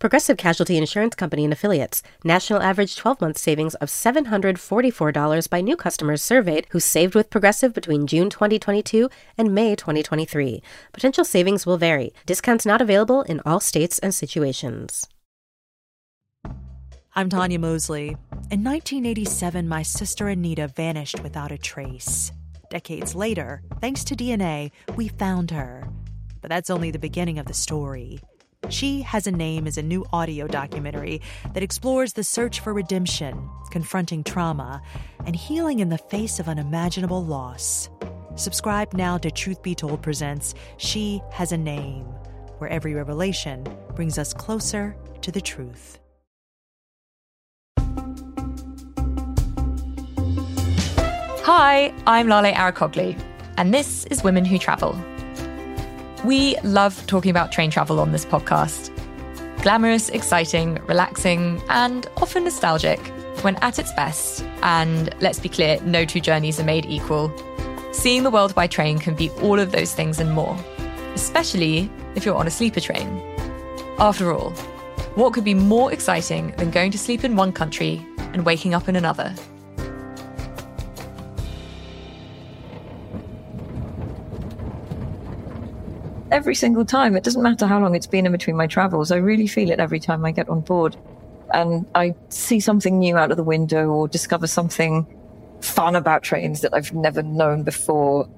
Progressive Casualty Insurance Company and Affiliates. National average 12 month savings of $744 by new customers surveyed who saved with Progressive between June 2022 and May 2023. Potential savings will vary. Discounts not available in all states and situations. I'm Tanya Mosley. In 1987, my sister Anita vanished without a trace. Decades later, thanks to DNA, we found her. But that's only the beginning of the story. She Has a Name is a new audio documentary that explores the search for redemption, confronting trauma, and healing in the face of unimaginable loss. Subscribe now to Truth Be Told Presents She Has a Name, where every revelation brings us closer to the truth. Hi, I'm Lale Arikoglu, and this is Women Who Travel. We love talking about train travel on this podcast. Glamorous, exciting, relaxing, and often nostalgic when at its best. And let's be clear, no two journeys are made equal. Seeing the world by train can be all of those things and more, especially if you're on a sleeper train. After all, what could be more exciting than going to sleep in one country and waking up in another? Every single time. It doesn't matter how long it's been in between my travels. I really feel it every time I get on board. And I see something new out of the window or discover something fun about trains that I've never known before.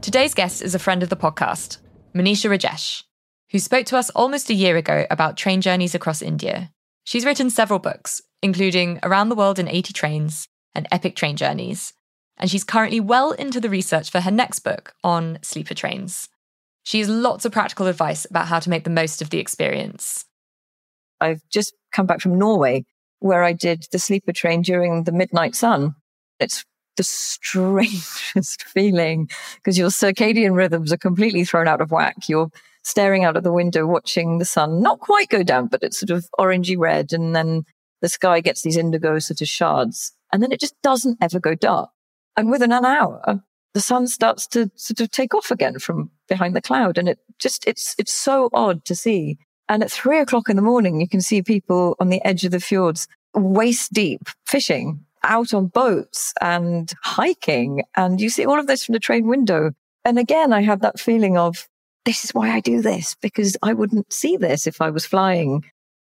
Today's guest is a friend of the podcast, Monisha Rajesh, who spoke to us almost a year ago about train journeys across India. She's written several books, including Around the World in 80 Trains and Epic Train Journeys. And she's currently well into the research for her next book on sleeper trains. She has lots of practical advice about how to make the most of the experience. I've just come back from Norway, where I did the sleeper train during the midnight sun. It's the strangest feeling because your circadian rhythms are completely thrown out of whack. You're staring out of the window, watching the sun not quite go down, but it's sort of orangey red. And then the sky gets these indigo sort of shards. And then it just doesn't ever go dark. And within an hour, the sun starts to sort of take off again from behind the cloud. And it just, it's, it's so odd to see. And at three o'clock in the morning, you can see people on the edge of the fjords waist deep fishing out on boats and hiking. And you see all of this from the train window. And again, I have that feeling of this is why I do this because I wouldn't see this if I was flying.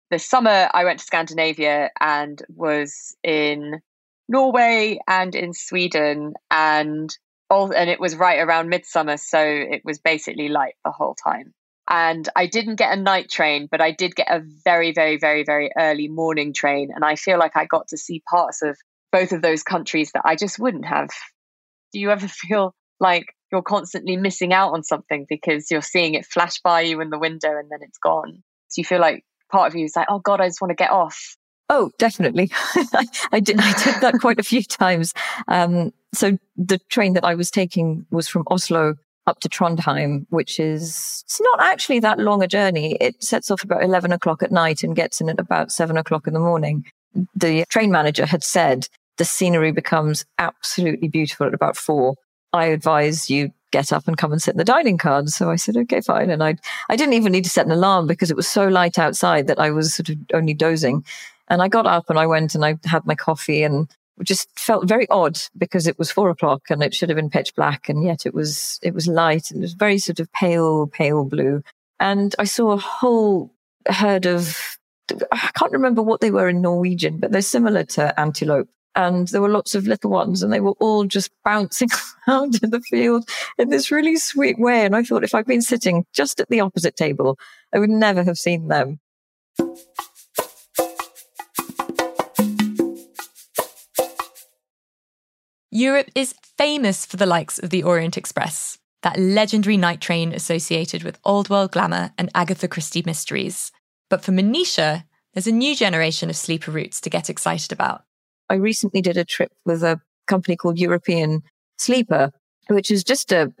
This summer, I went to Scandinavia and was in Norway and in Sweden. And all, and it was right around midsummer, so it was basically light the whole time. And I didn't get a night train, but I did get a very, very, very, very early morning train. And I feel like I got to see parts of both of those countries that I just wouldn't have. Do you ever feel like you're constantly missing out on something because you're seeing it flash by you in the window and then it's gone? Do you feel like part of you is like, oh God, I just want to get off? Oh, definitely. I did. I did that quite a few times. Um, so the train that I was taking was from Oslo up to Trondheim, which is it's not actually that long a journey. It sets off about eleven o'clock at night and gets in at about seven o'clock in the morning. The train manager had said the scenery becomes absolutely beautiful at about four. I advise you get up and come and sit in the dining car. So I said, okay, fine. And I, I didn't even need to set an alarm because it was so light outside that I was sort of only dozing. And I got up and I went and I had my coffee and just felt very odd because it was four o'clock and it should have been pitch black. And yet it was, it was light and it was very sort of pale, pale blue. And I saw a whole herd of, I can't remember what they were in Norwegian, but they're similar to antelope. And there were lots of little ones and they were all just bouncing around in the field in this really sweet way. And I thought if I'd been sitting just at the opposite table, I would never have seen them. Europe is famous for the likes of the Orient Express, that legendary night train associated with old world glamour and Agatha Christie mysteries. But for Monisha, there's a new generation of sleeper routes to get excited about. I recently did a trip with a company called European Sleeper which is just a,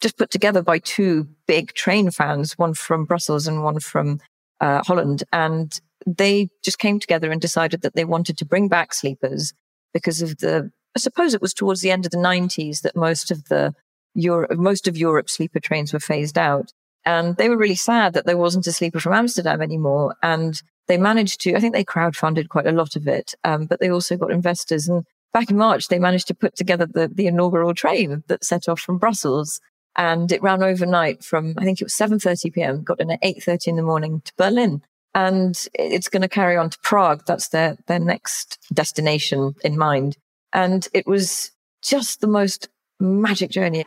just put together by two big train fans, one from Brussels and one from uh, Holland. And they just came together and decided that they wanted to bring back sleepers because of the, I suppose it was towards the end of the 90s that most of the most of Europe's sleeper trains were phased out. And they were really sad that there wasn't a sleeper from Amsterdam anymore. And they managed to, I think they crowdfunded quite a lot of it, um, but they also got investors. And back in March, they managed to put together the, the inaugural train that set off from Brussels. And it ran overnight from, I think it was 7.30 p.m., got in at 8.30 in the morning to Berlin. And it's going to carry on to Prague. That's their, their next destination in mind. And it was just the most magic journey.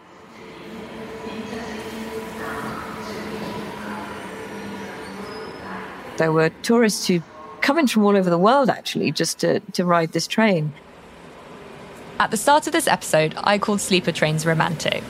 There were tourists who come in from all over the world actually just to, to ride this train. At the start of this episode, I called sleeper trains romantic.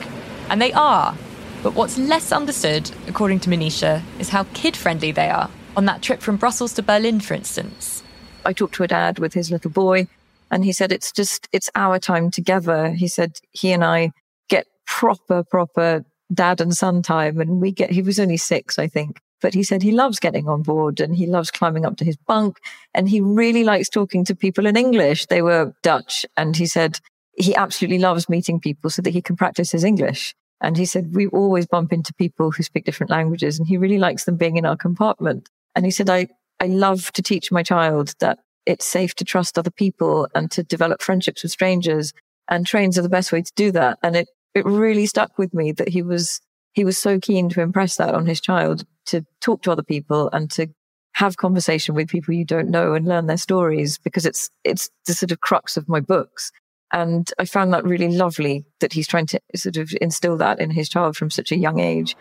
And they are. But what's less understood, according to Monisha, is how kid friendly they are. On that trip from Brussels to Berlin, for instance. I talked to a dad with his little boy, and he said, It's just, it's our time together. He said, He and I get proper, proper dad and son time. And we get, he was only six, I think. But he said he loves getting on board and he loves climbing up to his bunk and he really likes talking to people in English. They were Dutch and he said he absolutely loves meeting people so that he can practice his English. And he said, we always bump into people who speak different languages and he really likes them being in our compartment. And he said, I, I love to teach my child that it's safe to trust other people and to develop friendships with strangers. And trains are the best way to do that. And it, it really stuck with me that he was, he was so keen to impress that on his child to talk to other people and to have conversation with people you don't know and learn their stories because it's it's the sort of crux of my books and i found that really lovely that he's trying to sort of instill that in his child from such a young age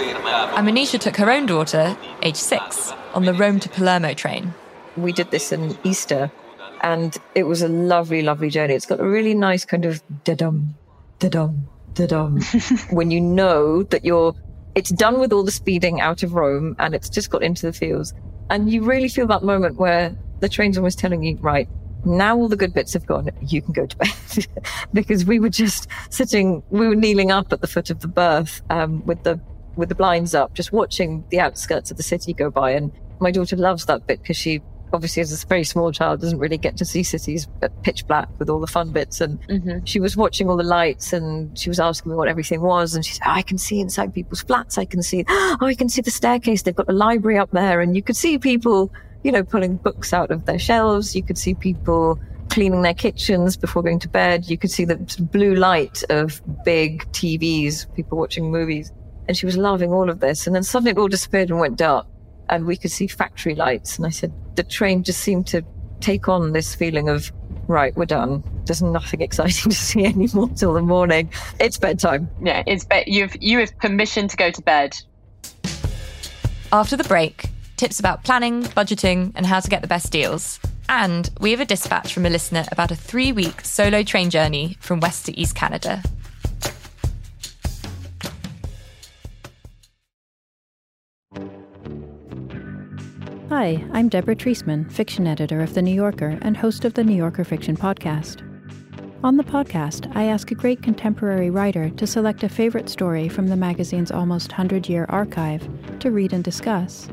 and Monisha took her own daughter, age six, on the Rome to Palermo train. We did this in Easter, and it was a lovely, lovely journey. It's got a really nice kind of da-dum, da-dum, da-dum, when you know that you're, it's done with all the speeding out of Rome and it's just got into the fields. And you really feel that moment where the train's almost telling you, right, now all the good bits have gone, you can go to bed. because we were just sitting, we were kneeling up at the foot of the berth, um, with the, with the blinds up, just watching the outskirts of the city go by. And my daughter loves that bit because she obviously as a very small child doesn't really get to see cities at pitch black with all the fun bits. And mm-hmm. she was watching all the lights and she was asking me what everything was. And she said oh, i can see inside people's flats. I can see oh i can see the staircase. They've got a library up there. And you could see people you know pulling books out of their shelves. You could see people cleaning their kitchens before going to bed. You could see the blue light of big tvs people watching movies and she was loving all of this and then suddenly it all disappeared and went dark and we could see factory lights. And I said, the train just seemed to take on this feeling of, right, we're done. There's nothing exciting to see anymore till the morning. It's bedtime. Yeah, it's bed. You've you have permission to go to bed. After the break, tips about planning, budgeting, and how to get the best deals. And we have a dispatch from a listener about a three week solo train journey from West to East Canada. Hi, I'm Deborah Treisman, fiction editor of The New Yorker and host of the New Yorker Fiction Podcast. On the podcast, I ask a great contemporary writer to select a favorite story from the magazine's almost 100 year archive to read and discuss.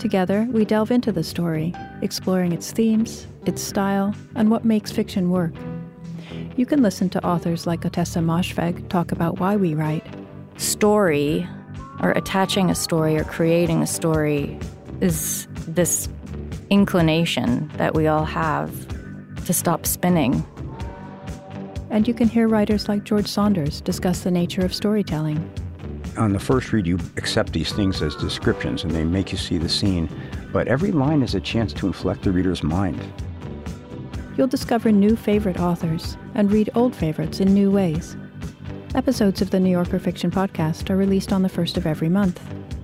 Together, we delve into the story, exploring its themes, its style, and what makes fiction work. You can listen to authors like Ottessa Moshfegh talk about why we write. Story, or attaching a story or creating a story, is this inclination that we all have to stop spinning. And you can hear writers like George Saunders discuss the nature of storytelling. On the first read, you accept these things as descriptions and they make you see the scene, but every line is a chance to inflect the reader's mind. You'll discover new favorite authors and read old favorites in new ways. Episodes of the New Yorker Fiction Podcast are released on the first of every month.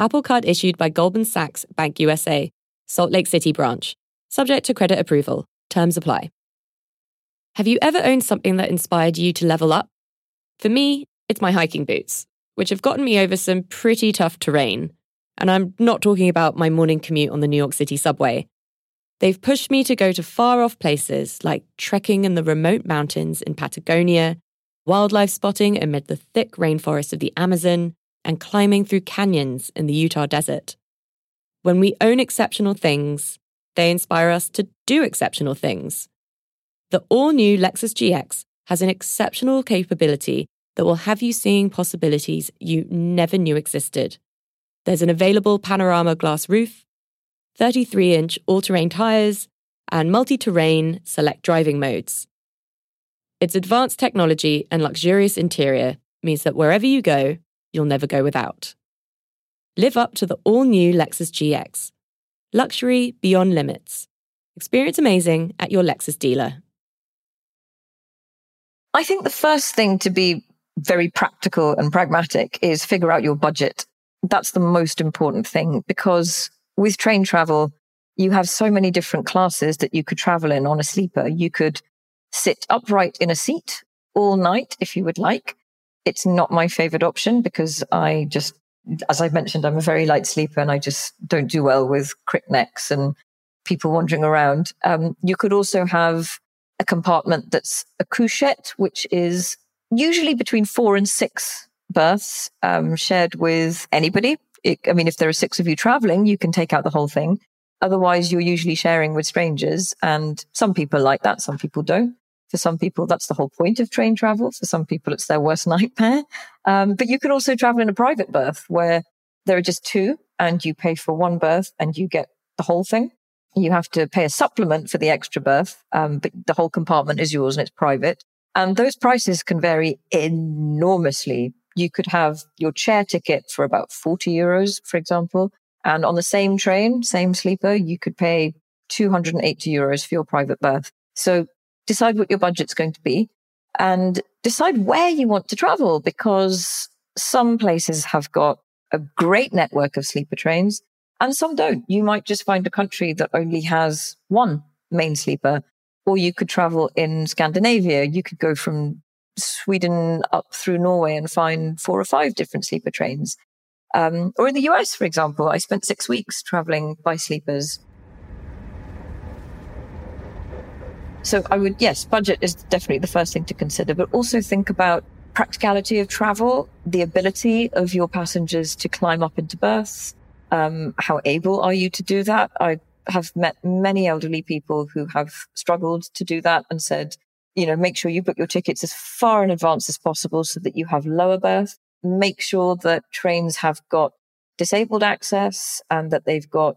Apple Card issued by Goldman Sachs Bank USA, Salt Lake City branch, subject to credit approval. Terms apply. Have you ever owned something that inspired you to level up? For me, it's my hiking boots, which have gotten me over some pretty tough terrain. And I'm not talking about my morning commute on the New York City subway. They've pushed me to go to far off places like trekking in the remote mountains in Patagonia, wildlife spotting amid the thick rainforests of the Amazon, and climbing through canyons in the Utah desert. When we own exceptional things, they inspire us to do exceptional things. The all new Lexus GX has an exceptional capability that will have you seeing possibilities you never knew existed. There's an available panorama glass roof, 33 inch all terrain tyres, and multi terrain select driving modes. Its advanced technology and luxurious interior means that wherever you go, you'll never go without. Live up to the all new Lexus GX. Luxury beyond limits. Experience amazing at your Lexus dealer. I think the first thing to be very practical and pragmatic is figure out your budget. That's the most important thing because with train travel, you have so many different classes that you could travel in on a sleeper. You could sit upright in a seat all night if you would like. It's not my favorite option because I just, as I've mentioned, I'm a very light sleeper and I just don't do well with crick necks and people wandering around. Um, you could also have a compartment that's a couchette, which is usually between four and six berths um, shared with anybody. It, I mean, if there are six of you traveling, you can take out the whole thing. Otherwise, you're usually sharing with strangers. And some people like that. Some people don't. For some people, that's the whole point of train travel. For some people, it's their worst nightmare. Um, but you can also travel in a private berth where there are just two and you pay for one berth and you get the whole thing. You have to pay a supplement for the extra berth, um, but the whole compartment is yours and it's private. And those prices can vary enormously. You could have your chair ticket for about 40 euros, for example. And on the same train, same sleeper, you could pay 280 euros for your private berth. So decide what your budget's going to be and decide where you want to travel because some places have got a great network of sleeper trains and some don't. You might just find a country that only has one main sleeper, or you could travel in Scandinavia. You could go from Sweden up through Norway and find four or five different sleeper trains. Um, or in the US, for example, I spent six weeks traveling by sleepers. So I would, yes, budget is definitely the first thing to consider, but also think about practicality of travel, the ability of your passengers to climb up into berths, um, how able are you to do that? I have met many elderly people who have struggled to do that and said, you know, make sure you book your tickets as far in advance as possible so that you have lower berth. Make sure that trains have got disabled access and that they've got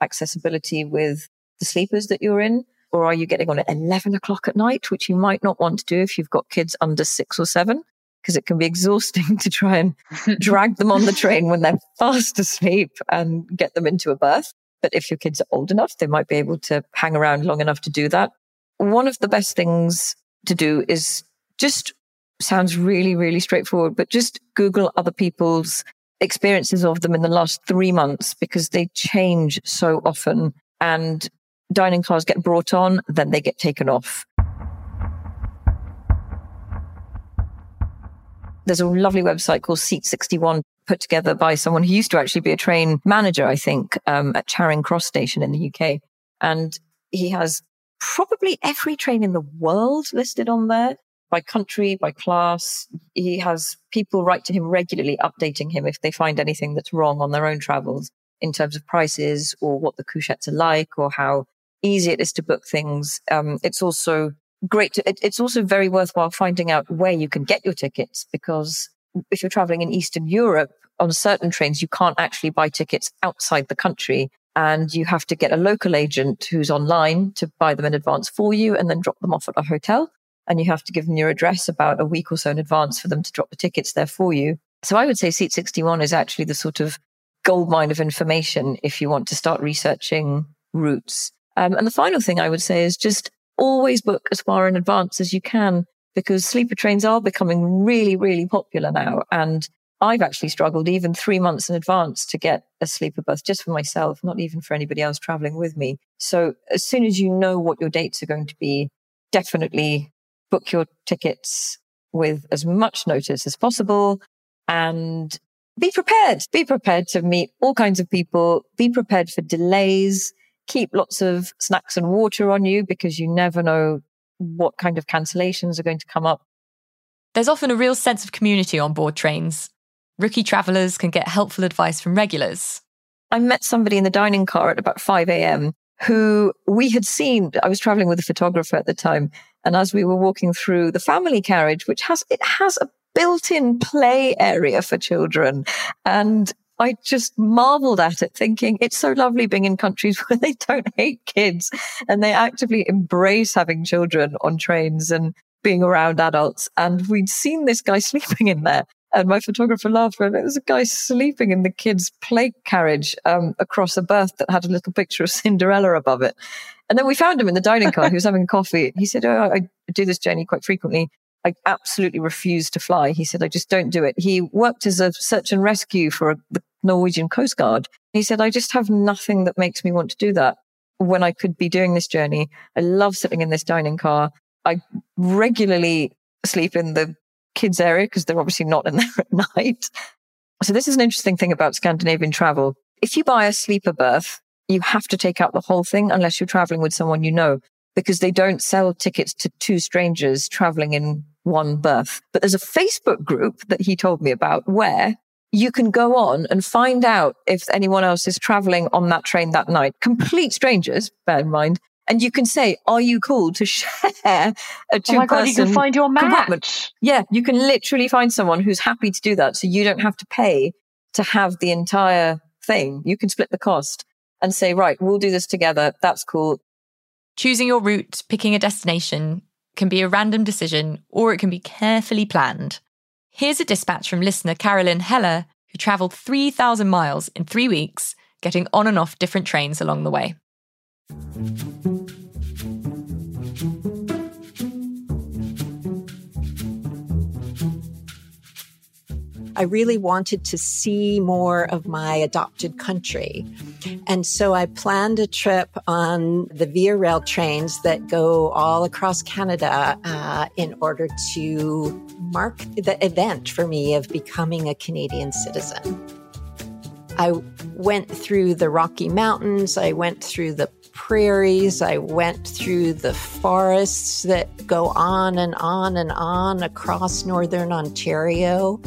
accessibility with the sleepers that you're in. Or are you getting on at 11 o'clock at night, which you might not want to do if you've got kids under six or seven? because it can be exhausting to try and drag them on the train when they're fast asleep and get them into a berth. But if your kids are old enough, they might be able to hang around long enough to do that. One of the best things to do is just sounds really, really straightforward, but just Google other people's experiences of them in the last three months because they change so often and dining cars get brought on, then they get taken off. There's a lovely website called Seat 61 put together by someone who used to actually be a train manager, I think, um, at Charing Cross Station in the UK. And he has probably every train in the world listed on there by country, by class. He has people write to him regularly, updating him if they find anything that's wrong on their own travels in terms of prices or what the couchettes are like or how easy it is to book things. Um, it's also great. To, it, it's also very worthwhile finding out where you can get your tickets because if you're traveling in Eastern Europe on certain trains, you can't actually buy tickets outside the country and you have to get a local agent who's online to buy them in advance for you and then drop them off at a hotel. And you have to give them your address about a week or so in advance for them to drop the tickets there for you. So I would say Seat 61 is actually the sort of goldmine of information if you want to start researching routes. Um, and the final thing I would say is just always book as far in advance as you can because sleeper trains are becoming really, really popular now. And I've actually struggled even three months in advance to get a sleeper berth just for myself, not even for anybody else traveling with me. So as soon as you know what your dates are going to be, definitely book your tickets with as much notice as possible and be prepared. Be prepared to meet all kinds of people. Be prepared for delays. Keep lots of snacks and water on you because you never know what kind of cancellations are going to come up. There's often a real sense of community on board trains. Rookie travellers can get helpful advice from regulars. I met somebody in the dining car at about 5 a.m. who we had seen. I was traveling with a photographer at the time. And as we were walking through the family carriage, which has, it has a built-in play area for children. And I just marveled at it, thinking it's so lovely being in countries where they don't hate kids and they actively embrace having children on trains and being around adults. And we'd seen this guy sleeping in there. And my photographer laughed when there was a guy sleeping in the kids' play carriage um, across a berth that had a little picture of Cinderella above it. And then we found him in the dining car. He was having coffee. He said, Oh, I do this journey quite frequently. I absolutely refused to fly. He said, I just don't do it. He worked as a search and rescue for the Norwegian Coast Guard. He said, I just have nothing that makes me want to do that when I could be doing this journey. I love sitting in this dining car. I regularly sleep in the kids area because they're obviously not in there at night. So this is an interesting thing about Scandinavian travel. If you buy a sleeper berth, you have to take out the whole thing unless you're traveling with someone you know because they don't sell tickets to two strangers traveling in one berth. But there's a Facebook group that he told me about where you can go on and find out if anyone else is traveling on that train that night. Complete strangers, bear in mind. And you can say, are you cool to share a two Oh my god, you can find your match. Yeah, you can literally find someone who's happy to do that. So you don't have to pay to have the entire thing. You can split the cost and say, right, we'll do this together. That's cool. Choosing your route, picking a destination can be a random decision or it can be carefully planned. Here's a dispatch from listener Carolyn Heller, who travelled 3,000 miles in three weeks, getting on and off different trains along the way. I really wanted to see more of my adopted country. And so I planned a trip on the Via Rail trains that go all across Canada uh, in order to mark the event for me of becoming a Canadian citizen. I went through the Rocky Mountains, I went through the prairies, I went through the forests that go on and on and on across northern Ontario.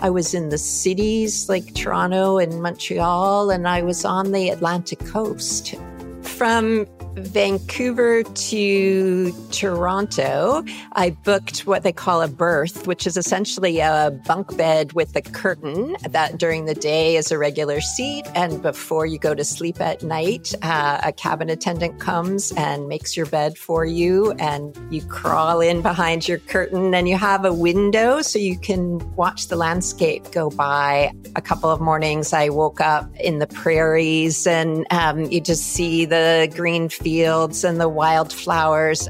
I was in the cities like Toronto and Montreal, and I was on the Atlantic coast. From Vancouver to Toronto, I booked what they call a berth, which is essentially a bunk bed with a curtain that during the day is a regular seat. And before you go to sleep at night, uh, a cabin attendant comes and makes your bed for you. And you crawl in behind your curtain and you have a window so you can watch the landscape go by. A couple of mornings, I woke up in the prairies and um, you just see the green fields and the wildflowers.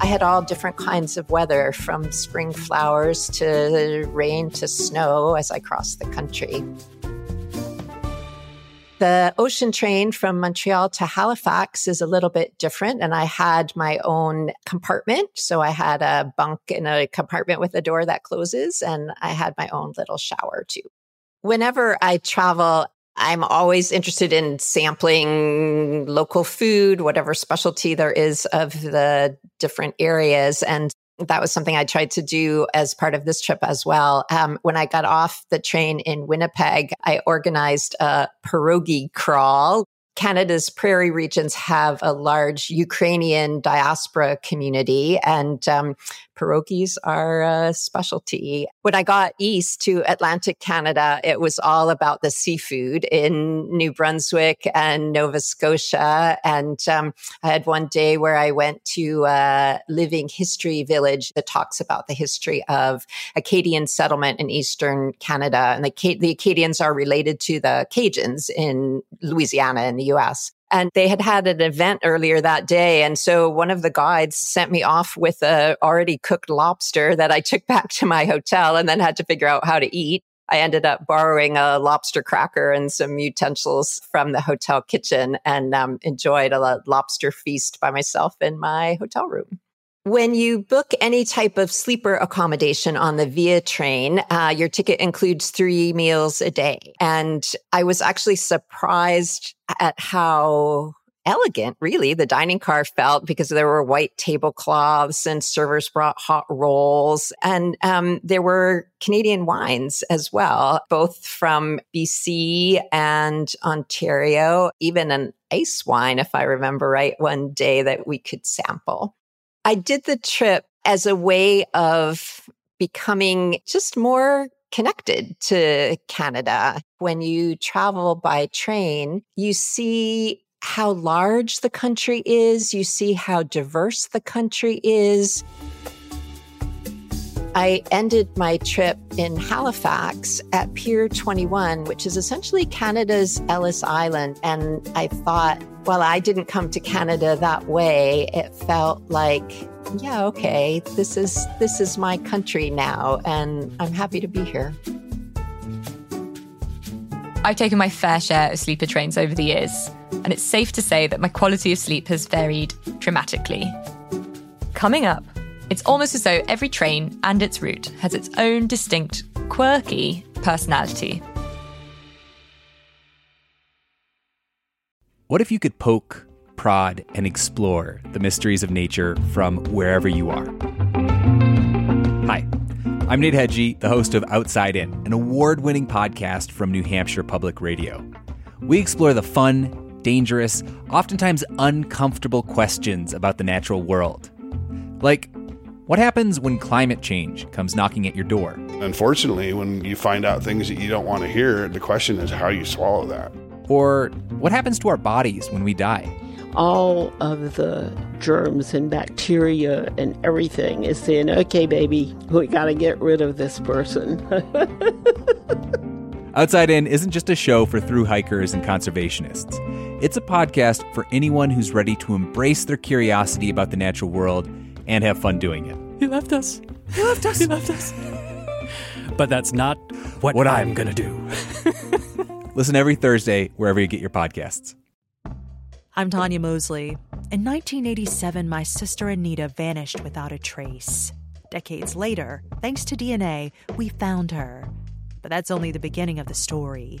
I had all different kinds of weather from spring flowers to rain to snow as I crossed the country. The ocean train from Montreal to Halifax is a little bit different, and I had my own compartment. So I had a bunk in a compartment with a door that closes, and I had my own little shower too. Whenever I travel, I'm always interested in sampling local food, whatever specialty there is of the different areas. And that was something I tried to do as part of this trip as well. Um, when I got off the train in Winnipeg, I organized a pierogi crawl. Canada's prairie regions have a large Ukrainian diaspora community, and um, pierogies are a specialty. When I got east to Atlantic Canada, it was all about the seafood in New Brunswick and Nova Scotia. And um, I had one day where I went to a living history village that talks about the history of Acadian settlement in eastern Canada. And the, the Acadians are related to the Cajuns in Louisiana in the US. And they had had an event earlier that day. And so one of the guides sent me off with a already cooked lobster that I took back to my hotel and then had to figure out how to eat. I ended up borrowing a lobster cracker and some utensils from the hotel kitchen and um, enjoyed a lobster feast by myself in my hotel room. When you book any type of sleeper accommodation on the Via train, uh, your ticket includes three meals a day. And I was actually surprised at how elegant, really, the dining car felt because there were white tablecloths and servers brought hot rolls. And um, there were Canadian wines as well, both from BC and Ontario, even an ice wine, if I remember right, one day that we could sample. I did the trip as a way of becoming just more connected to Canada. When you travel by train, you see how large the country is, you see how diverse the country is. I ended my trip in Halifax at Pier 21, which is essentially Canada's Ellis Island. And I thought, well, I didn't come to Canada that way. It felt like, yeah, okay, this is this is my country now, and I'm happy to be here. I've taken my fair share of sleeper trains over the years, and it's safe to say that my quality of sleep has varied dramatically. Coming up, it's almost as though every train and its route has its own distinct, quirky personality. What if you could poke, prod, and explore the mysteries of nature from wherever you are? Hi, I'm Nate Hegyi, the host of Outside In, an award winning podcast from New Hampshire Public Radio. We explore the fun, dangerous, oftentimes uncomfortable questions about the natural world. Like, what happens when climate change comes knocking at your door? Unfortunately, when you find out things that you don't want to hear, the question is how you swallow that. Or what happens to our bodies when we die? All of the germs and bacteria and everything is saying, okay, baby, we got to get rid of this person. Outside In isn't just a show for through hikers and conservationists. It's a podcast for anyone who's ready to embrace their curiosity about the natural world and have fun doing it. He left us. He left us. He left us. but that's not what, what I'm going to do. Listen every Thursday wherever you get your podcasts. I'm Tanya Mosley. In 1987, my sister Anita vanished without a trace. Decades later, thanks to DNA, we found her. But that's only the beginning of the story.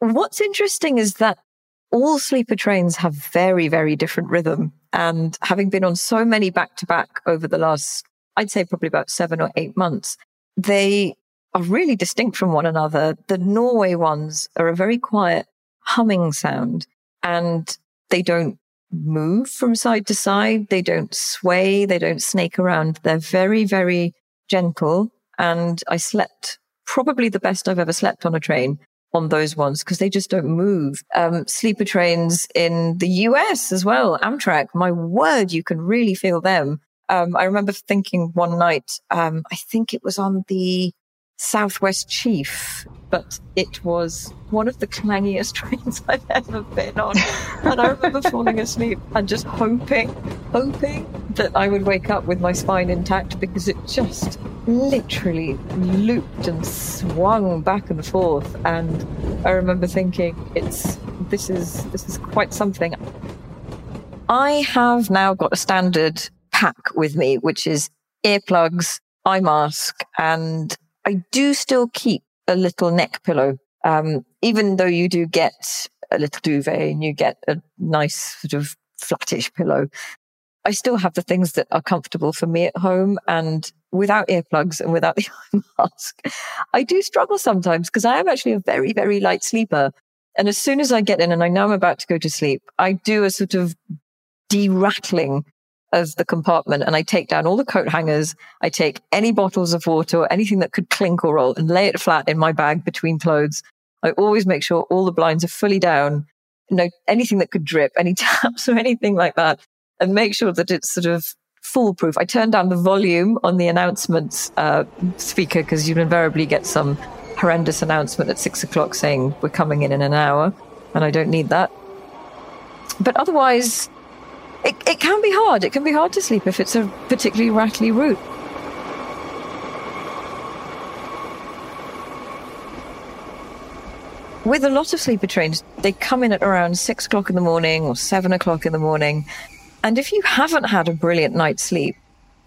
What's interesting is that all sleeper trains have very, very different rhythm. And having been on so many back to back over the last, I'd say probably about seven or eight months, they are really distinct from one another. The Norway ones are a very quiet humming sound and they don't move from side to side. They don't sway. They don't snake around. They're very, very gentle. And I slept probably the best I've ever slept on a train on those ones because they just don't move. Um, sleeper trains in the US as well, Amtrak, my word, you can really feel them. Um, I remember thinking one night, um, I think it was on the Southwest Chief, but it was one of the clangiest trains I've ever been on. and I remember falling asleep and just hoping, hoping that I would wake up with my spine intact because it just literally looped and swung back and forth. And I remember thinking, it's this is this is quite something. I have now got a standard pack with me, which is earplugs, eye mask, and I do still keep a little neck pillow. Um, even though you do get a little duvet and you get a nice sort of flattish pillow, I still have the things that are comfortable for me at home and without earplugs and without the eye mask. I do struggle sometimes because I am actually a very, very light sleeper. And as soon as I get in and I know I'm about to go to sleep, I do a sort of de-rattling of the compartment and I take down all the coat hangers. I take any bottles of water or anything that could clink or roll and lay it flat in my bag between clothes. I always make sure all the blinds are fully down. No, anything that could drip, any taps or anything like that and make sure that it's sort of foolproof. I turn down the volume on the announcements uh, speaker because you invariably get some horrendous announcement at six o'clock saying we're coming in in an hour, and I don't need that. But otherwise, it, it can be hard. It can be hard to sleep if it's a particularly rattly route. With a lot of sleeper trains, they come in at around six o'clock in the morning or seven o'clock in the morning, and if you haven't had a brilliant night's sleep,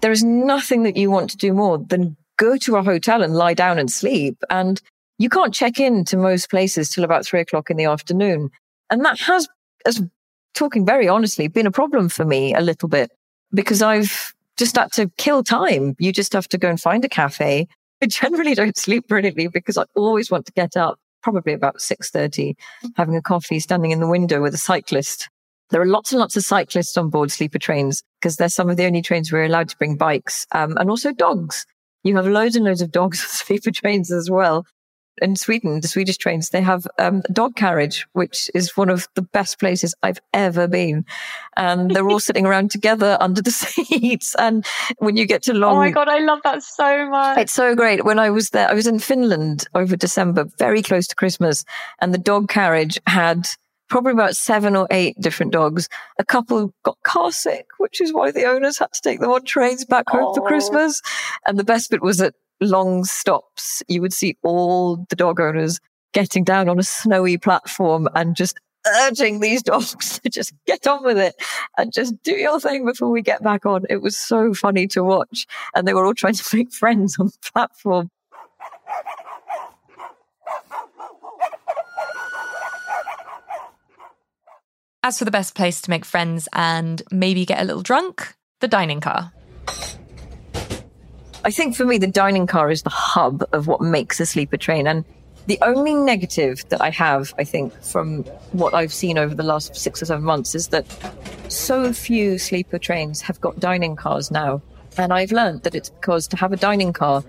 there is nothing that you want to do more than go to a hotel and lie down and sleep. And you can't check in to most places till about three o'clock in the afternoon. And that has, as talking very honestly, been a problem for me a little bit because I've just had to kill time. You just have to go and find a cafe. I generally don't sleep brilliantly because I always want to get up probably about 6.30 having a coffee standing in the window with a cyclist there are lots and lots of cyclists on board sleeper trains because they're some of the only trains we're allowed to bring bikes um, and also dogs. You have loads and loads of dogs on sleeper trains as well. In Sweden, the Swedish trains, they have um, a dog carriage, which is one of the best places I've ever been. And they're all sitting around together under the seats. And when you get to long. Oh my God, I love that so much. It's so great. When I was there, I was in Finland over December, very close to Christmas, and the dog carriage had probably about seven or eight different dogs. A couple got car sick, which is why the owners had to take them on trains back home oh. for Christmas. And the best bit was at long stops, you would see all the dog owners getting down on a snowy platform and just urging these dogs to just get on with it and just do your thing before we get back on. It was so funny to watch. And they were all trying to make friends on the platform. As for the best place to make friends and maybe get a little drunk, the dining car. I think for me, the dining car is the hub of what makes a sleeper train. And the only negative that I have, I think, from what I've seen over the last six or seven months is that so few sleeper trains have got dining cars now. And I've learned that it's because to have a dining car,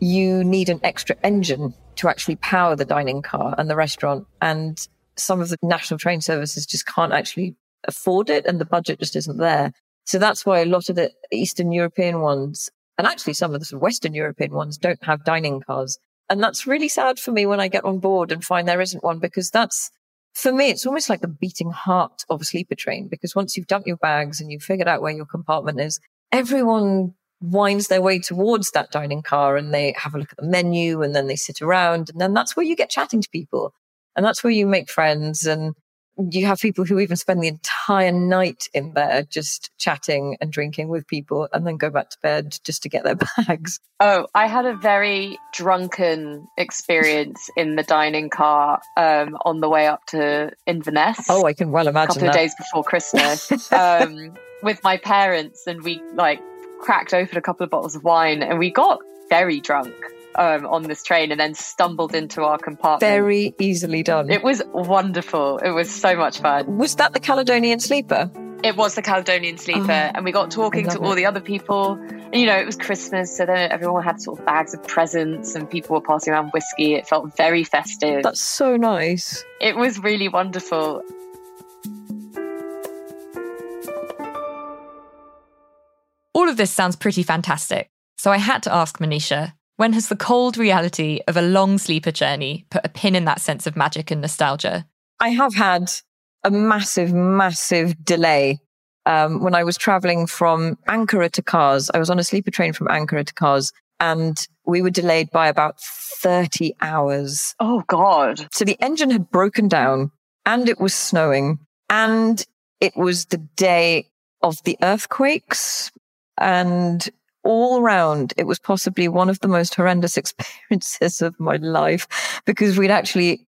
you need an extra engine to actually power the dining car and the restaurant. And some of the national train services just can't actually afford it and the budget just isn't there. So that's why a lot of the Eastern European ones and actually some of the Western European ones don't have dining cars. And that's really sad for me when I get on board and find there isn't one because that's for me, it's almost like the beating heart of a sleeper train because once you've dumped your bags and you've figured out where your compartment is, everyone winds their way towards that dining car and they have a look at the menu and then they sit around and then that's where you get chatting to people. And that's where you make friends and you have people who even spend the entire night in there just chatting and drinking with people and then go back to bed just to get their bags. Oh, I had a very drunken experience in the dining car um, on the way up to Inverness. Oh, I can well imagine. A couple that. of days before Christmas um, with my parents, and we like cracked open a couple of bottles of wine and we got very drunk um, on this train and then stumbled into our compartment. Very easily done. It was wonderful. It was so much fun. Was that the Caledonian Sleeper? It was the Caledonian Sleeper, oh, and we got talking to it. all the other people. And, you know, it was Christmas, so then everyone had sort of bags of presents, and people were passing around whiskey. It felt very festive. That's so nice. It was really wonderful. All of this sounds pretty fantastic. So I had to ask Monisha when has the cold reality of a long sleeper journey put a pin in that sense of magic and nostalgia? I have had a massive, massive delay. Um, when I was traveling from Ankara to Kars, I was on a sleeper train from Ankara to Kars and we were delayed by about 30 hours. Oh, God. So the engine had broken down and it was snowing and it was the day of the earthquakes and all round, it was possibly one of the most horrendous experiences of my life because we'd actually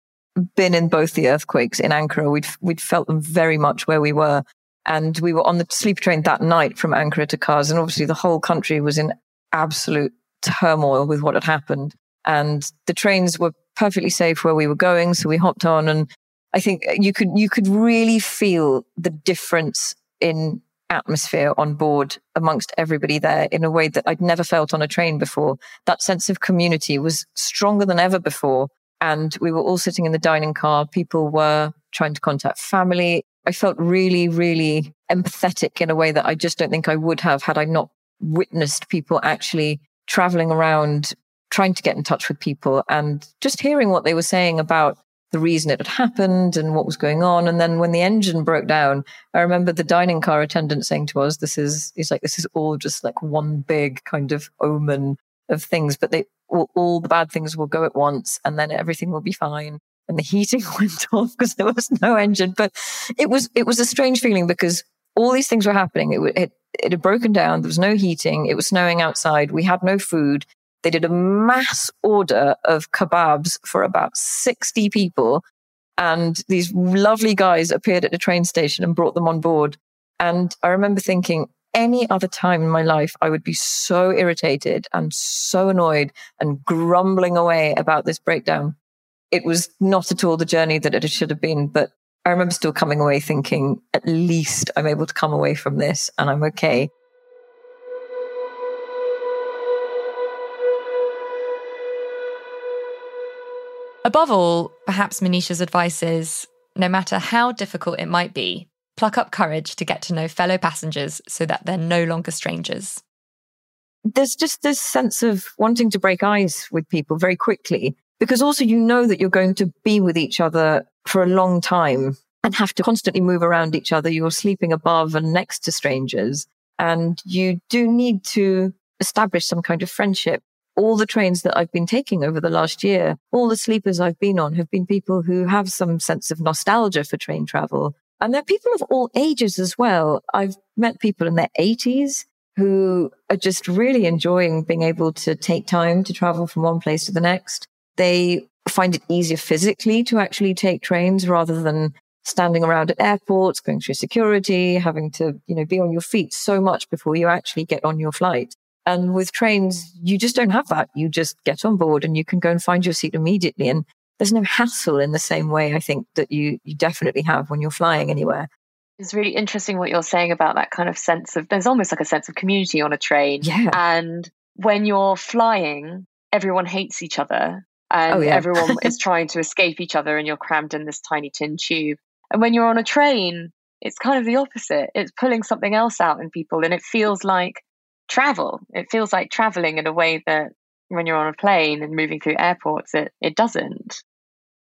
been in both the earthquakes in Ankara. We'd, we'd felt them very much where we were. And we were on the sleeper train that night from Ankara to Kars. And obviously the whole country was in absolute turmoil with what had happened. And the trains were perfectly safe where we were going. So we hopped on and I think you could, you could really feel the difference in atmosphere on board amongst everybody there in a way that I'd never felt on a train before. That sense of community was stronger than ever before. And we were all sitting in the dining car. People were trying to contact family. I felt really, really empathetic in a way that I just don't think I would have had I not witnessed people actually traveling around trying to get in touch with people and just hearing what they were saying about the reason it had happened and what was going on. And then when the engine broke down, I remember the dining car attendant saying to us, this is, he's like, this is all just like one big kind of omen of things, but they, all, all the bad things will go at once and then everything will be fine. And the heating went off because there was no engine, but it was, it was a strange feeling because all these things were happening. It, it, it had broken down. There was no heating. It was snowing outside. We had no food. They did a mass order of kebabs for about 60 people. And these lovely guys appeared at the train station and brought them on board. And I remember thinking, any other time in my life, I would be so irritated and so annoyed and grumbling away about this breakdown. It was not at all the journey that it should have been, but I remember still coming away thinking, at least I'm able to come away from this and I'm okay. Above all, perhaps Monisha's advice is no matter how difficult it might be, pluck up courage to get to know fellow passengers so that they're no longer strangers. There's just this sense of wanting to break ice with people very quickly because also you know that you're going to be with each other for a long time and have to constantly move around each other. You're sleeping above and next to strangers and you do need to establish some kind of friendship all the trains that I've been taking over the last year, all the sleepers I've been on have been people who have some sense of nostalgia for train travel. And they're people of all ages as well. I've met people in their 80s who are just really enjoying being able to take time to travel from one place to the next. They find it easier physically to actually take trains rather than standing around at airports, going through security, having to, you know, be on your feet so much before you actually get on your flight. And with trains, you just don't have that. You just get on board and you can go and find your seat immediately. And there's no hassle in the same way, I think, that you, you definitely have when you're flying anywhere. It's really interesting what you're saying about that kind of sense of there's almost like a sense of community on a train. Yeah. And when you're flying, everyone hates each other and Oh, yeah. everyone is trying to escape each other and you're crammed in this tiny tin tube. And when you're on a train, it's kind of the opposite. It's pulling something else out in people and it feels like travel. It feels like traveling in a way that when you're on a plane and moving through airports, it, it doesn't.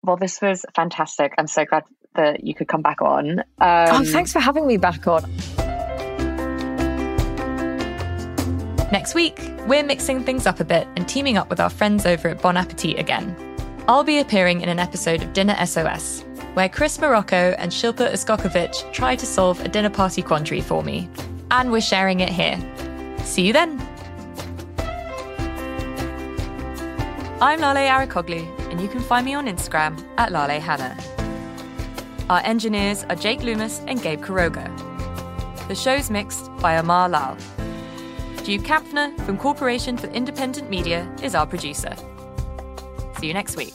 Well, this was fantastic. I'm so glad that you could come back on. Um, oh, thanks for having me back on. Next week, we're mixing things up a bit and teaming up with our friends over at Bon Appetit again. I'll be appearing in an episode of Dinner SOS, where Chris Morocco and Shilpa Uskokovic try to solve a dinner party quandary for me. And we're sharing it here. See you then! I'm Lale Arikoglu, and you can find me on Instagram at Lale Hannah. Our engineers are Jake Loomis and Gabe Kuroga. The show's mixed by Amar Lal. Duke Kampfner from Corporation for Independent Media is our producer. See you next week.